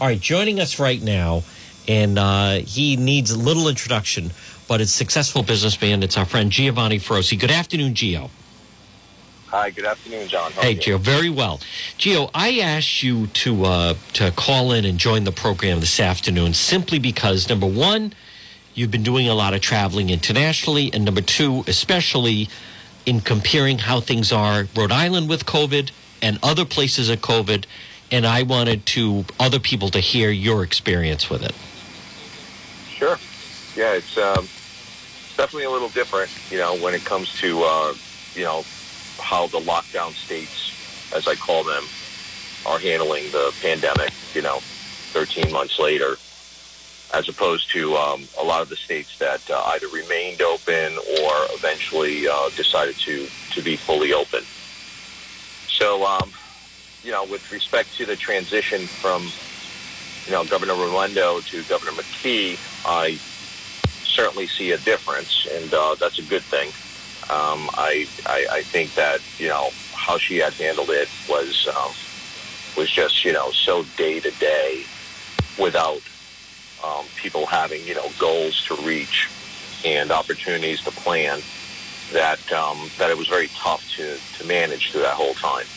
All right, joining us right now, and uh, he needs a little introduction, but it's successful businessman. It's our friend Giovanni Feroce. Good afternoon, Gio. Hi, good afternoon, John. How Hey? Gio, very well. Gio, I asked you to uh, to call in and join the program this afternoon simply because number one, you've been doing a lot of traveling internationally, and number two, especially in comparing how things are Rhode Island with COVID and other places of COVID, and I wanted to other people to hear your experience with it. Sure. Yeah, it's um, definitely a little different, you know, when it comes to, uh, you know, how the lockdown states, as I call them, are handling the pandemic, you know, 13 months later, as opposed to um, a lot of the states that uh, either remained open or eventually uh, decided to, to be fully open. So, um, you know, with respect to the transition from, you know, Governor Raimondo to Governor McKee, I certainly see a difference, and uh, that's a good thing. Um, I, I I think that you know how she had handled it was um, was just you know so day to day, without um, people having you know goals to reach and opportunities to plan. That um, that it was very tough to to manage through that whole time.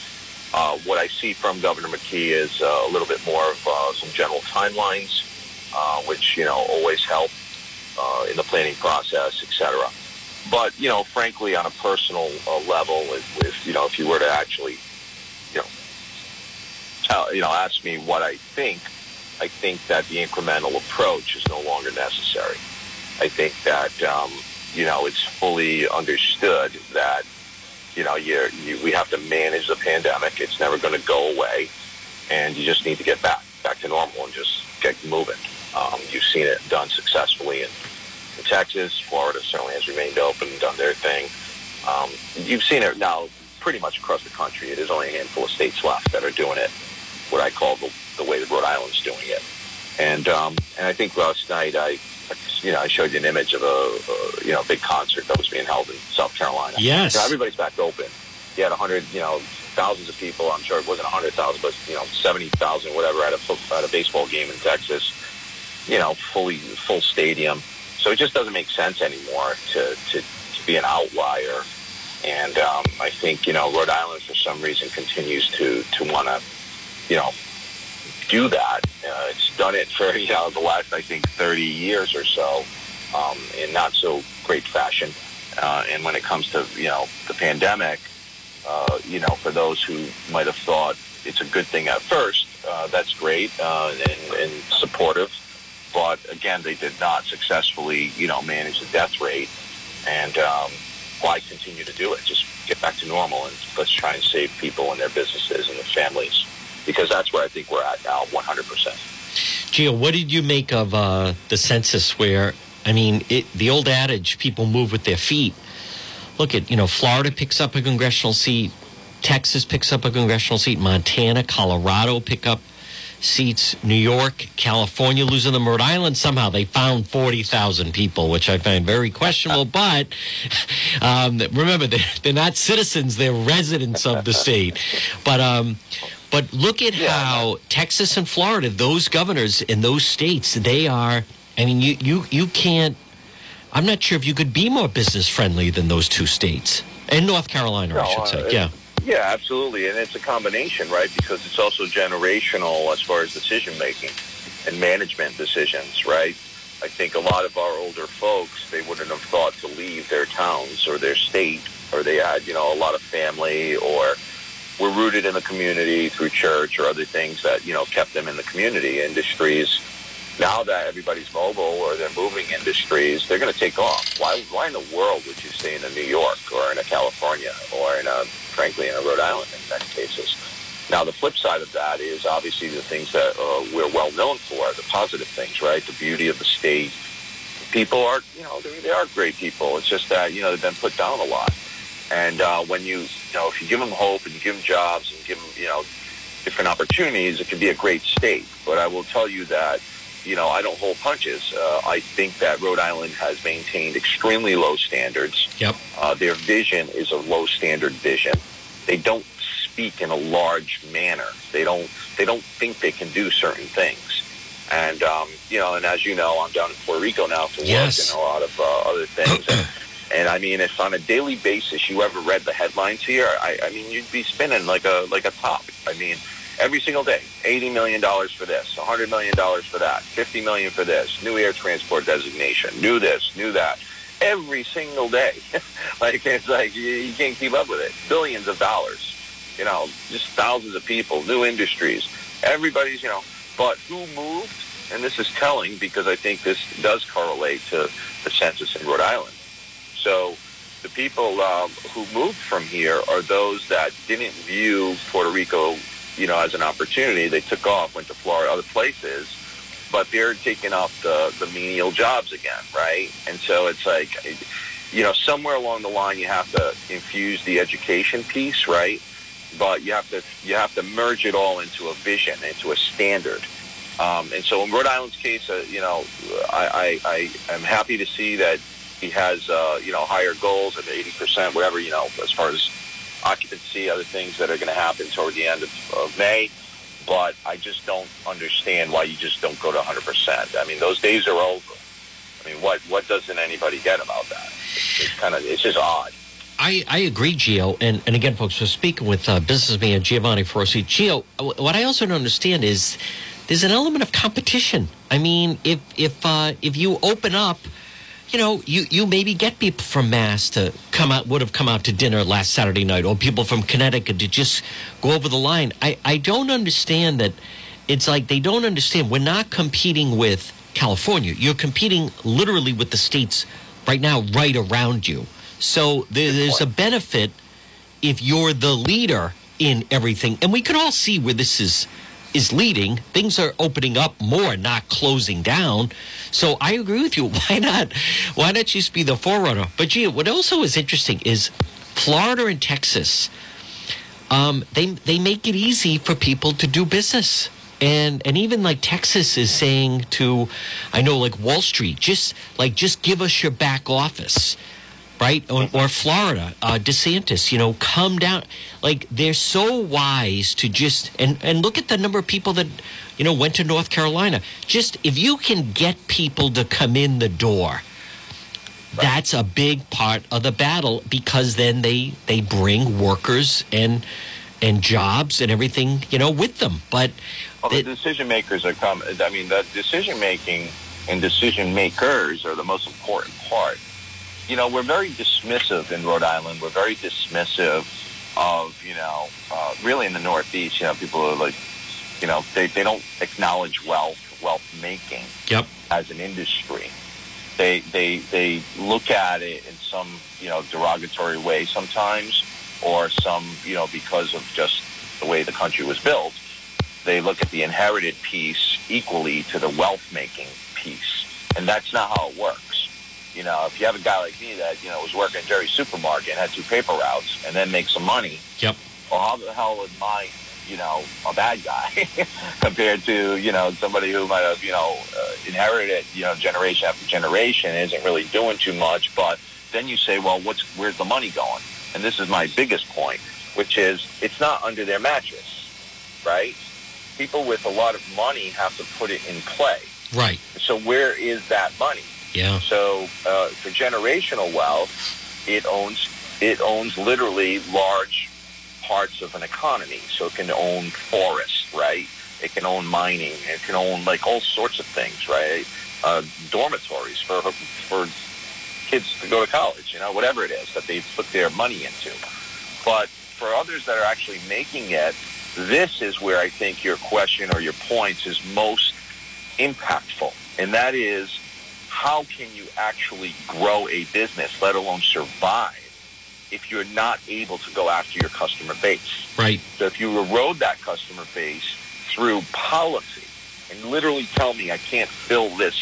Uh, what I see from Governor McKee is uh, a little bit more of uh, some general timelines, uh, which you know always help uh, in the planning process, etc. But you know, frankly, on a personal level, if, if you know, if you were to actually, you know, tell, you know, ask me what I think, I think that the incremental approach is no longer necessary. I think that um, you know it's fully understood that you know you we have to manage the pandemic. It's never going to go away, and you just need to get back back to normal and just get moving. Um, you've seen it done successfully in, in Texas. Florida certainly has remained open and done their thing. Um, you've seen it now pretty much across the country. There's only a handful of states left that are doing it, what I call the, the way that Rhode Island's doing it. And um, and I think last night I, you know, I showed you an image of a, a you know big concert that was being held in South Carolina. Yes. You know, everybody's back open. You had a hundred, you know, thousands of people. I'm sure it wasn't a hundred thousand, but you know, seventy thousand, whatever, at a at a baseball game in Texas. You know, fully full stadium. So it just doesn't make sense anymore to to, to be an outlier. And um, I think you know Rhode Island for some reason continues to to want to you know do that. Uh, it's done it for you know the last I think 30 years or so um, in not so great fashion. Uh, and when it comes to you know the pandemic, uh, you know for those who might have thought it's a good thing at first, uh, that's great uh, and, and supportive. But again, they did not successfully you know manage the death rate. And um, why continue to do it? Just get back to normal and let's try and save people and their businesses and their families because that's where I think we're at now, 100%. Gio, what did you make of uh, the census where, I mean, it, the old adage, people move with their feet. Look at, you know, Florida picks up a congressional seat, Texas picks up a congressional seat, Montana, Colorado pick up seats, New York, California losing them, Rhode Island, somehow they found 40,000 people, which I find very questionable. But um, remember, they're, they're not citizens, they're residents of the state. But, um, but look at Yeah, how Texas and Florida, those governors in those states, they are. I mean, you you you can't. I'm not sure if you could be more business friendly than those two states and North Carolina, I should uh, say. it- Yeah, Yeah, absolutely. And it's a combination, right? Because it's also generational as far as decision making and management decisions, right? I think a lot of our older folks, they wouldn't have thought to leave their towns or their state, or they had, you know, a lot of family or were rooted in the community through church or other things that, you know, kept them in the community industries. Now that everybody's mobile or they're moving industries, they're going to take off. Why, why in the world would you stay in a New York or in a California or in a, frankly, in a Rhode Island in many cases? Now, the flip side of that is obviously the things that uh, we're well known for, the positive things, right? The beauty of the state. People are, you know, they, they are great people. It's just that, you know, they've been put down a lot. And uh, when you, you know, if you give them hope and you give them jobs and give them, you know, different opportunities, it can be a great state. But I will tell you that, you know, I don't hold punches. Uh, I think that Rhode Island has maintained extremely low standards. Yep. Uh, their vision is a low standard vision. They don't speak in a large manner. They don't they don't think they can do certain things. And um, you know, and as you know, I'm down in Puerto Rico now for Yes. work and a lot of uh, other things. and, I mean, if on a daily basis you ever read the headlines here, I, I mean, you'd be spinning like a like a top. I mean, every single day, eighty million dollars for this, hundred million dollars for that, fifty million for this, new air transport designation, new this, new that. Every single day, like it's like you, you can't keep up with it. Billions of dollars, you know, just thousands of people, new industries. Everybody's, you know, but who moved? And this is telling because I think this does correlate to the census in Rhode Island. So the people um, who moved from here are those that didn't view Puerto Rico, you know, as an opportunity. They took off, went to Florida, other places, but they're taking up the, the menial jobs again, right? And so it's like, you know, somewhere along the line you have to infuse the education piece, right? But you have to you have to merge it all into a vision, into a standard. Um, and so in Rhode Island's case, uh, you know, I, I, I am happy to see that he has, uh, you know, higher goals at 80%, whatever, you know, as far as occupancy, other things that are going to happen toward the end of, of May. But I just don't understand why you just don't go to 100%. I mean, those days are over. I mean, what, what doesn't anybody get about that? It's, it's kind of, it's just odd. I, I agree, Gio. And, and again, folks, we're speaking with uh, businessman Giovanni Feroce. Gio, wh- what I also don't understand is there's an element of competition. I mean, if if uh, if you open up, you know, you, you maybe get people from Mass to come out, would have come out to dinner last Saturday night, or people from Connecticut to just go over the line. I, I don't understand that. It's like they don't understand. We're not competing with California. You're competing literally with the states right now, right around you. So there, there's a benefit if you're the leader in everything. And we can all see where this is is leading. Things are opening up more, not closing down. So I agree with you. Why not? Why not just be the forerunner? But gee, what also is interesting is Florida and Texas. Um, they they make it easy for people to do business. And and even like Texas is saying to, I know like Wall Street, just like just give us your back office right? Or, or Florida, uh, DeSantis, you know, come down. Like they're so wise to just and and look at the number of people that you know went to North Carolina. Just if you can get people to come in the door, that's a big part of the battle because then they they bring workers and and jobs and everything you know with them. But Well, the it- decision makers are coming. I mean, the decision making and decision makers are the most important part. You know, we're very dismissive in Rhode Island. We're very dismissive of, you know, uh, really in the Northeast, you know, people are like, you know, they, they don't acknowledge wealth, wealth making yep, as an industry. They, they, they look at it in some, you know, derogatory way sometimes, or some, you know, because of just the way the country was built. They look at the inherited piece equally to the wealth making piece. And that's not how it works. You know, if you have a guy like me that, you know, was working at Jerry's supermarket and had two paper routes and then make some money, yep, well, how the hell am my you know, a bad guy compared to, you know, somebody who might have, you know, uh, inherited you know, generation after generation, isn't really doing too much. But then you say, well, what's where's the money going? And this is my biggest point, which is it's not under their mattress, right? People with a lot of money have to put it in play. right, So where is that money? Yeah, So uh, for generational wealth, it owns it owns literally large parts of an economy. So it can own forests, right? It can own mining. It can own like all sorts of things, right? Uh, dormitories for for kids to go to college, you know, whatever it is that they put their money into. But for others that are actually making it, this is where I think your question or your points is most impactful, and that is how can you actually grow a business, let alone survive, if you're not able to go after your customer base? right, So if you erode that customer base through policy and literally tell me I can't fill this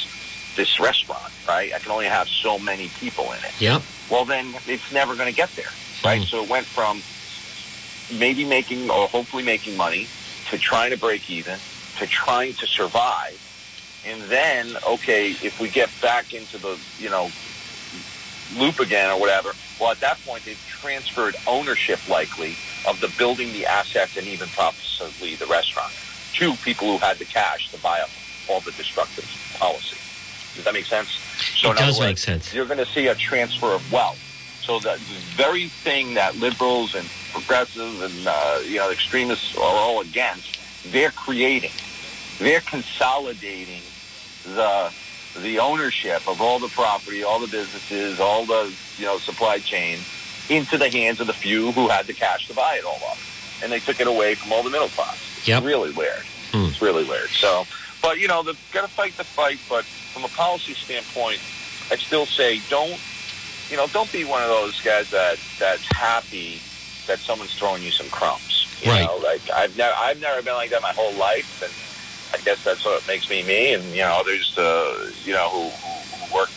this restaurant, right? I can only have so many people in it. yep, Well, then it's never going to get there, right? Mm. So it went from maybe making or hopefully making money to trying to break even to trying to survive. And then, okay, if we get back into the, you know, loop again or whatever, Well, at that point, they've transferred ownership, likely, of the building, the assets, and even possibly the restaurant to people who had the cash to buy up all the destructive policy. Does that make sense? So it does make sense. You're going to see a transfer of wealth. So the very thing that liberals and progressives and uh, you know extremists are all against, they're creating, they're consolidating the the ownership of all the property, all the businesses, all the you know supply chain into the hands of the few who had the cash to buy it all up, and they took it away from all the middle class. Yep. Really weird. Hmm. It's really weird. So, but you know, they've got to fight the fight. But from a policy standpoint, I still say don't, you know, don't be one of those guys that that's happy that someone's throwing you some crumbs. You right. know, like I've never I've never been like that my whole life, and I guess that's what makes me me. And you know, others, uh, you know, who, who work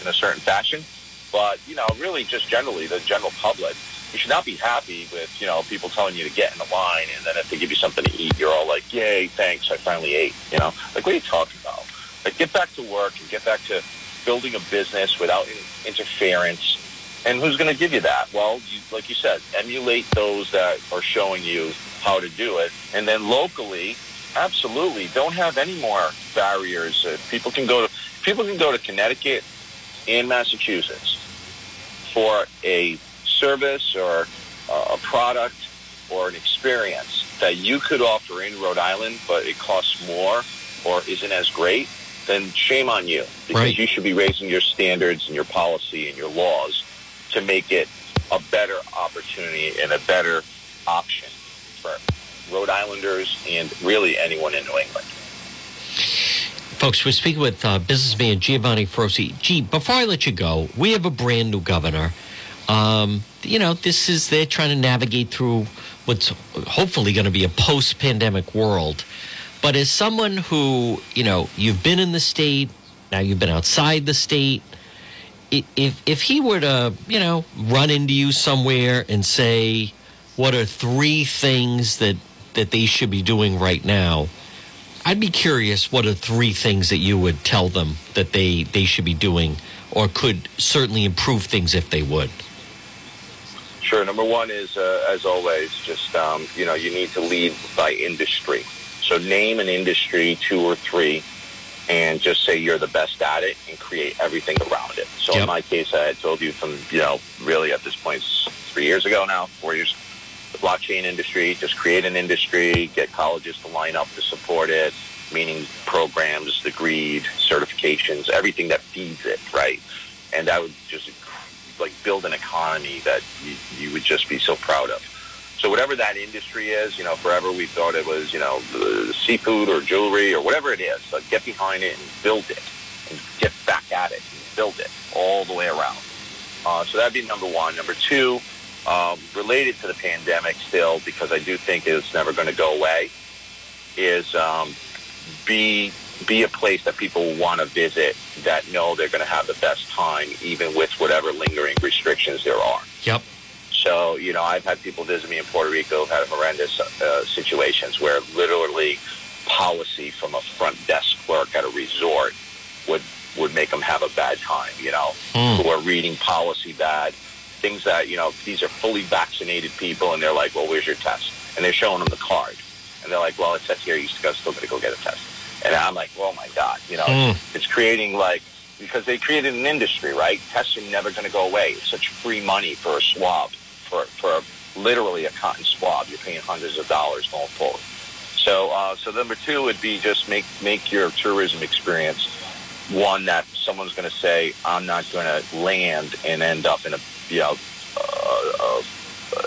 in a certain fashion. But you know, really, just generally, the general public, you should not be happy with you know people telling you to get in the line, and then if they give you something to eat, you're all like, "Yay, thanks, I finally ate." You know, like what are you talking about? Like, get back to work and get back to building a business without interference. And who's going to give you that? Well, you, like you said, emulate those that are showing you how to do it, and then locally, absolutely, don't have any more barriers. Uh, people can go to people can go to Connecticut and Massachusetts for a service or uh, a product or an experience that you could offer in Rhode Island, but it costs more or isn't as great, then shame on you because right. you should be raising your standards and your policy and your laws to make it a better opportunity and a better option for Rhode Islanders and really anyone in New England. Folks, we're speaking with uh, businessman Giovanni Feroce. Gee, before I let you go, we have a brand new governor. Um, you know, this is, they're trying to navigate through what's hopefully going to be a post pandemic world. But as someone who, you know, you've been in the state, now you've been outside the state, if, if he were to, you know, run into you somewhere and say, what are three things that, that they should be doing right now? I'd be curious what are three things that you would tell them that they, they should be doing or could certainly improve things if they would? Sure. Number one is, uh, as always, just, um, you know, you need to lead by industry. So name an industry, two or three, and just say you're the best at it and create everything around it. So yep. in my case, I had told you from, you know, really at this point, three years ago now, four years, the blockchain industry, just create an industry, get colleges to line up to support it, meaning programs, degrees, certifications, everything that feeds it, right? And that would just like build an economy that you, you would just be so proud of. So whatever that industry is, you know, forever we thought it was, you know, the seafood or jewelry or whatever it is. So get behind it and build it and get back at it and build it all the way around. Uh, so that'd be number one. Number two, um, related to the pandemic still, because I do think it's never going to go away, is um, be be a place that people want to visit that know they're going to have the best time, even with whatever lingering restrictions there are. Yep. So, you know, I've had people visit me in Puerto Rico, had horrendous uh, situations where literally policy from a front desk clerk at a resort would would make them have a bad time, you know, mm. who are reading policy bad, things that, you know, these are fully vaccinated people and they're like, well, where's your test? And they're showing them the card. And they're like, well, it says here you still got to go get a test. And I'm like, oh my God, you know, mm. it's creating like, because they created an industry, right? Tests are never going to go away. It's such free money for a swab for for literally a cotton swab. You're paying hundreds of dollars going forward. So uh, so number two would be just make make your tourism experience one that someone's going to say I'm not going to land and end up in a you know uh, uh,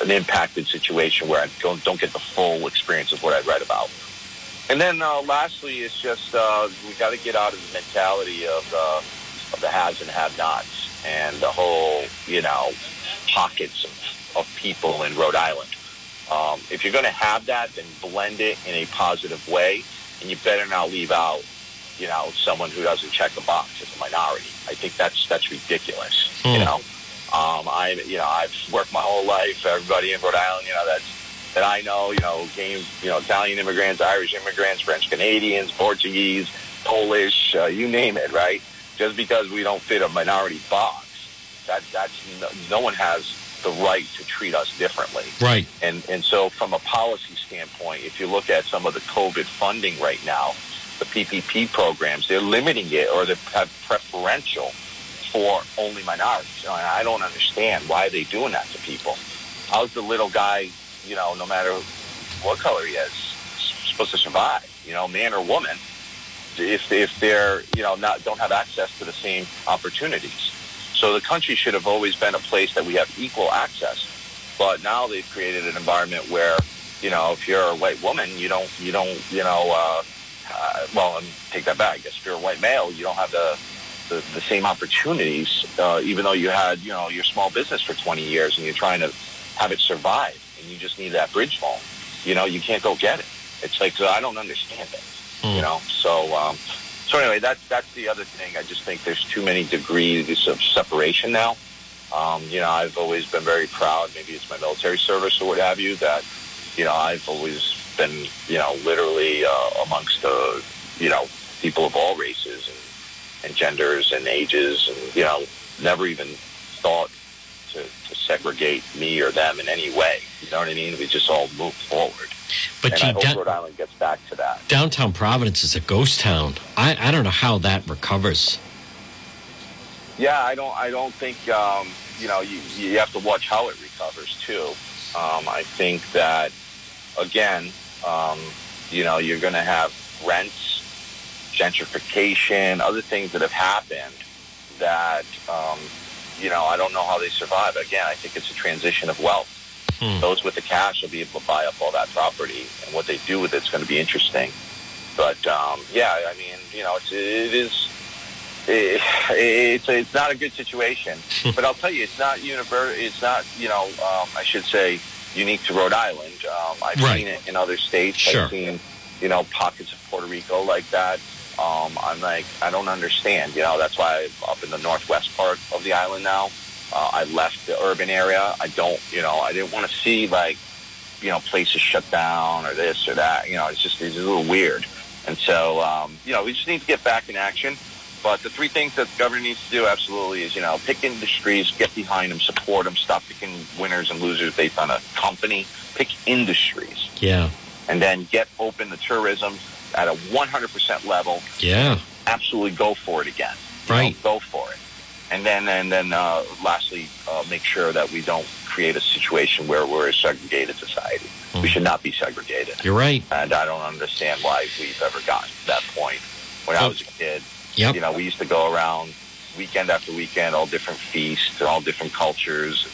an impacted situation where I don't don't get the full experience of what I read about. And then uh, lastly, it's just uh, we got to get out of the mentality of uh, of the haves and have-nots and the whole you know pockets of of people in Rhode Island. Um, if you're going to have that, then blend it in a positive way, and you better not leave out, you know, someone who doesn't check the box as a minority. I think that's that's ridiculous. Mm. You know, um, I you know I've worked my whole life. Everybody in Rhode Island, you know, that's that I know, you know, came, you know, Italian immigrants, Irish immigrants, French Canadians, Portuguese, Polish, uh, you name it, right? Just because we don't fit a minority box That that's no, no one has the right to treat us differently. Right. And and so from a policy standpoint, if you look at some of the COVID funding right now, the PPP programs, they're limiting it or they have preferential for only minorities. And I don't understand why they're doing that to people. How's the little guy, you know, no matter what color he is, supposed to survive? You know, man or woman, if if they're you know not don't have access to the same opportunities. So the country should have always been a place that we have equal access. But now they've created an environment where, you know, if you're a white woman, you don't, you don't, you know, uh, uh, well, and take that back. I guess if you're a white male, you don't have the the, the same opportunities, uh, even though you had, you know, your small business for 20 years and you're trying to have it survive, and you just need that bridge loan. You know, you can't go get it. It's like I don't understand it. Hmm. You know, so um, so anyway, that's that's the other thing. I just think there's too many degrees of separation now. Um, you know, I've always been very proud. Maybe it's my military service or what have you. That you know, I've always been you know literally uh, amongst the you know people of all races and, and genders and ages, and you know, never even thought to, to segregate me or them in any way. You know what I mean? We just all moved forward. But and gee, I hope down- Rhode Island gets back to that. downtown Providence is a ghost town. I, I don't know how that recovers. Yeah, I don't. I don't think um, you know. You you have to watch how it recovers too. Um, I think that again, um, you know, you're going to have rents, gentrification, other things that have happened that um, you know. I don't know how they survive. Again, I think it's a transition of wealth. Hmm. Those with the cash will be able to buy up all that property, and what they do with it's going to be interesting. But um, yeah, I mean, you know, it's, it is it, it's it's not a good situation. but I'll tell you, it's not univer- It's not you know um, I should say unique to Rhode Island. Um, I've Right. seen it in other states. Sure. I've seen you know pockets of Puerto Rico like that. Um, I'm like I don't understand. You know that's why I'm up in the northwest part of the island now. Uh, I left the urban area. I don't you know I didn't want to see like you know places shut down or this or that. You know it's just it's a little weird. And so, um, you know, we just need to get back in action. But the three things that the governor needs to do absolutely is, you know, pick industries, get behind them, support them, stop picking winners and losers based on a company. Pick industries, Yeah. and then get open the tourism at a 100% level. Yeah. Absolutely go for it again. You know, Right. go for it. And then, and then, uh, lastly, uh, make sure that we don't create a situation where we're a segregated society. We should not be segregated You're right. and I don't understand why we've ever gotten to that point. When I was a kid, Yep. you know, we used to go around weekend after weekend, all different feasts all different cultures.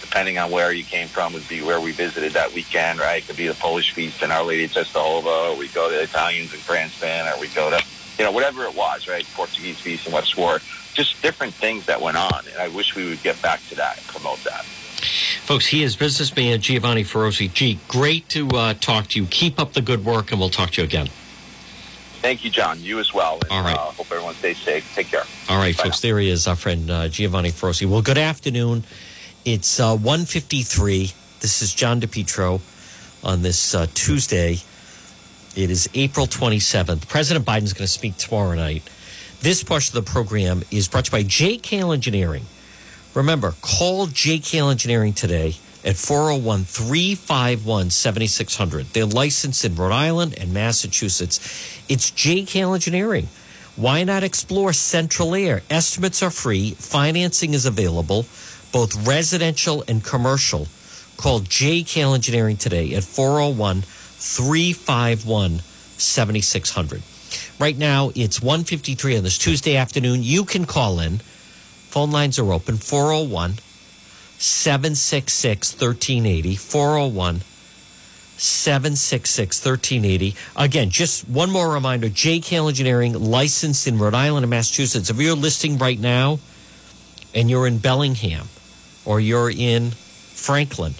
Depending on where you came from, would be where we visited that weekend, right? It could be the Polish feast and Our Lady of Czestochowa, or we go to the Italians in Cranston, or we go to, you know, whatever it was, right? Portuguese feast in West Warwick. Just different things that went on, and I wish we would get back to that and promote that. Folks, he is businessman Giovanni Feroce. G, great to uh, talk to you. Keep up the good work, and we'll talk to you again. Thank you, John. You as well. And, All right. Uh, hope everyone stays safe. Take care. All right, Bye folks, there he is, our friend uh, Giovanni Feroce. Well, good afternoon. It's uh, 153. This is John DePetro on this uh, Tuesday. It is April 27th. President Biden's going to speak tomorrow night. This portion of the program is brought to you by JKL Engineering. Remember, call JKL Engineering today at 401 351 7600. They're licensed in Rhode Island and Massachusetts. It's JKL Engineering. Why not explore Central Air? Estimates are free, financing is available, both residential and commercial. Call JKL Engineering today at 401 351 7600. Right now, it's 153 on this Tuesday afternoon. You can call in. Phone lines are open 401 766 1380. 401 766 1380. Again, just one more reminder JKL Engineering, licensed in Rhode Island and Massachusetts. If you're listing right now and you're in Bellingham or you're in Franklin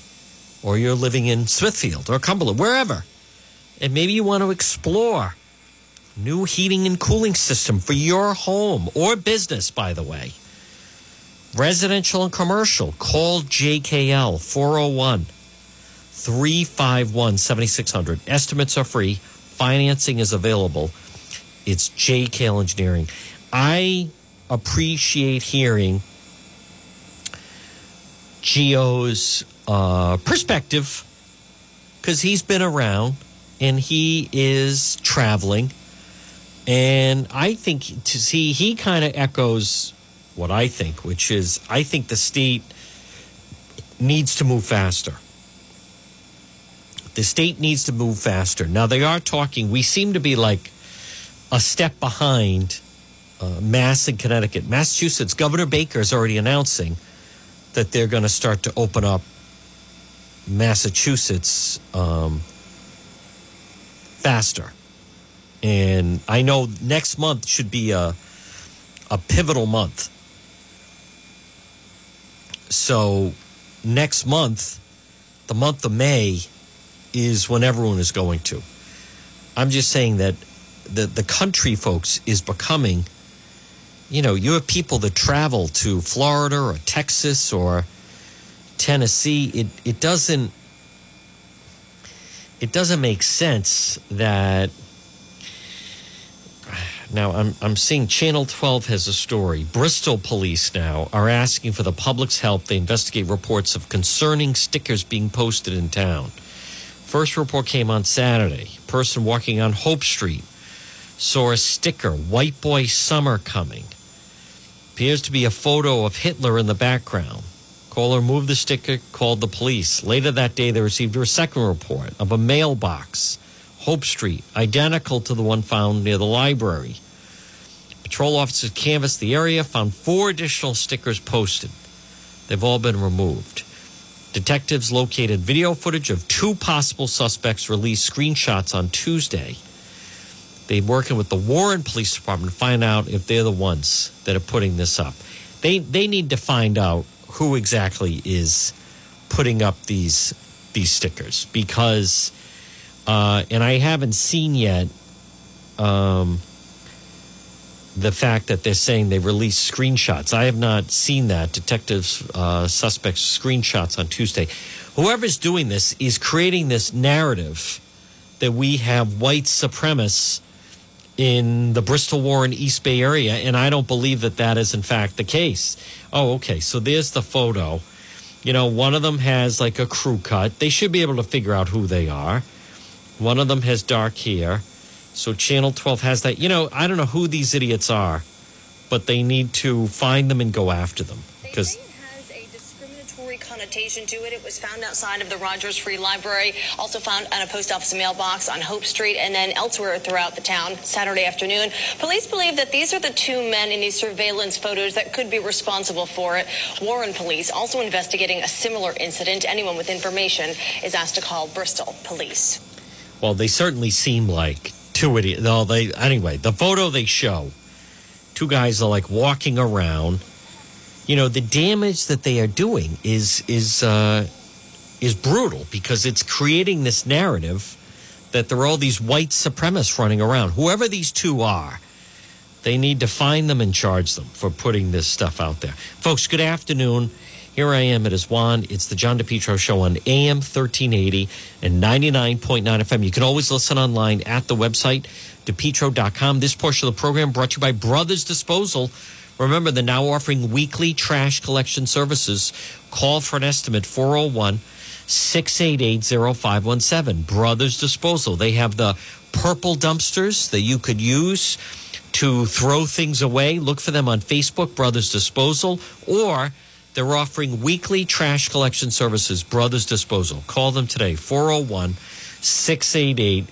or you're living in Smithfield or Cumberland, wherever, and maybe you want to explore new heating and cooling system for your home or business, by the way. Residential and commercial, call JKL 401 351 7600. Estimates are free, financing is available. It's JKL Engineering. I appreciate hearing Gio's uh, perspective because he's been around and he is traveling. And I think to see, he kind of echoes what I think, which is I think the state needs to move faster. The state needs to move faster. Now, they are talking, we seem to be like a step behind uh, Mass and Connecticut. Massachusetts, Governor Baker is already announcing that they're going to start to open up Massachusetts um, faster. And I know next month should be a, a pivotal month. So next month, the month of May, is when everyone is going to. I'm just saying that the, the country, folks, is becoming, you know, you have people that travel to Florida or Texas or Tennessee. It, it doesn't, it doesn't make sense that now I'm I'm seeing Channel 12 has a story. Bristol police now are asking for the public's help. They investigate reports of concerning stickers being posted in town. First report came on Saturday. Person walking on Hope Street saw a sticker, White Boy Summer Coming. Appears to be a photo of Hitler in the background. Caller moved the sticker, called the police. Later that day, they received a second report of a mailbox, Hope Street, identical to the one found near the library. Patrol officers canvassed the area, found four additional stickers posted. They've all been removed. Detectives located video footage of two possible suspects, released screenshots on Tuesday. They're working with the Warren Police Department to find out if they're the ones that are putting this up. They they need to find out who exactly is putting up these these stickers because uh, and I haven't seen yet um, the fact that they're saying they released screenshots. I have not seen that. Detectives, uh, suspects, screenshots on Tuesday. Whoever's doing this is creating this narrative that we have white supremacists in the Bristol Warren East Bay area, and I don't believe that that is in fact the case. Oh, okay. So there's the photo. You know, one of them has like a crew cut. They should be able to figure out who they are. One of them has dark hair. So Channel 12 has that. You know, I don't know who these idiots are, but they need to find them and go after them because connotation to it. It was found outside of the Rogers Free Library, also found on a post office mailbox on Hope Street, and then elsewhere throughout the town Saturday afternoon. Police believe that these are the two men in these surveillance photos that could be responsible for it. Warren police also investigating a similar incident. Anyone with information is asked to call Bristol police. Well, they certainly seem like two idiots. No, they anyway. The photo they show, two guys are like walking around you know the damage that they are doing is is uh, is brutal because it's creating this narrative that there are all these white supremacists running around. Whoever these two are, they need to find them and charge them for putting this stuff out there. Folks, good afternoon. Here I am at Aswan. It's the John DePetro Show on AM 1380 and 99.9 FM. You can always listen online at the website, depetro.com. This portion of the program brought to you by Brothers Disposal Remember, they're now offering weekly trash collection services. Call for an estimate 401 688 0517. Brothers Disposal. They have the purple dumpsters that you could use to throw things away. Look for them on Facebook, Brothers Disposal, or they're offering weekly trash collection services, Brothers Disposal. Call them today, 401 688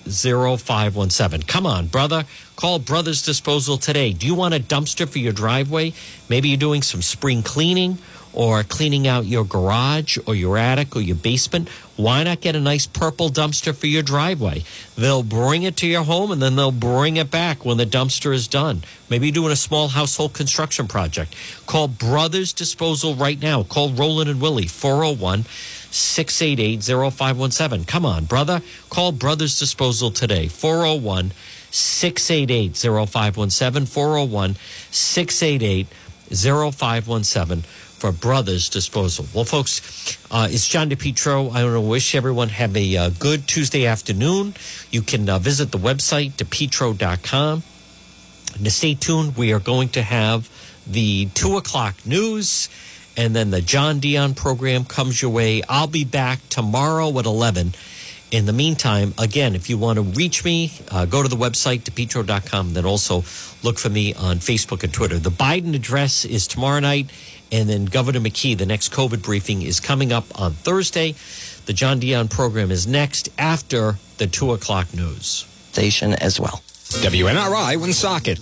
0517. Come on, brother. Call Brothers Disposal today. Do you want a dumpster for your driveway? Maybe you're doing some spring cleaning or cleaning out your garage or your attic or your basement. Why not get a nice purple dumpster for your driveway? They'll bring it to your home and then they'll bring it back when the dumpster is done. Maybe you're doing a small household construction project. Call Brothers Disposal right now. Call Roland and Willie, 401 688 0517. Come on, brother. Call Brothers Disposal today, 401 688 0517. 401 688 0517 for Brothers Disposal. Well, folks, uh, it's John DePetro. I want to wish everyone have a uh, good Tuesday afternoon. You can uh, visit the website, depetro.com. And stay tuned, we are going to have the 2 o'clock news And then the John Dion program comes your way. I'll be back tomorrow at 11. In the meantime, again, if you want to reach me, uh, go to the website, depetro.com. Then also look for me on Facebook and Twitter. The Biden address is tomorrow night. And then Governor McKee, the next COVID briefing is coming up on Thursday. The John Dion program is next after the 2 o'clock news. Station as well. WNRI Woonsocket.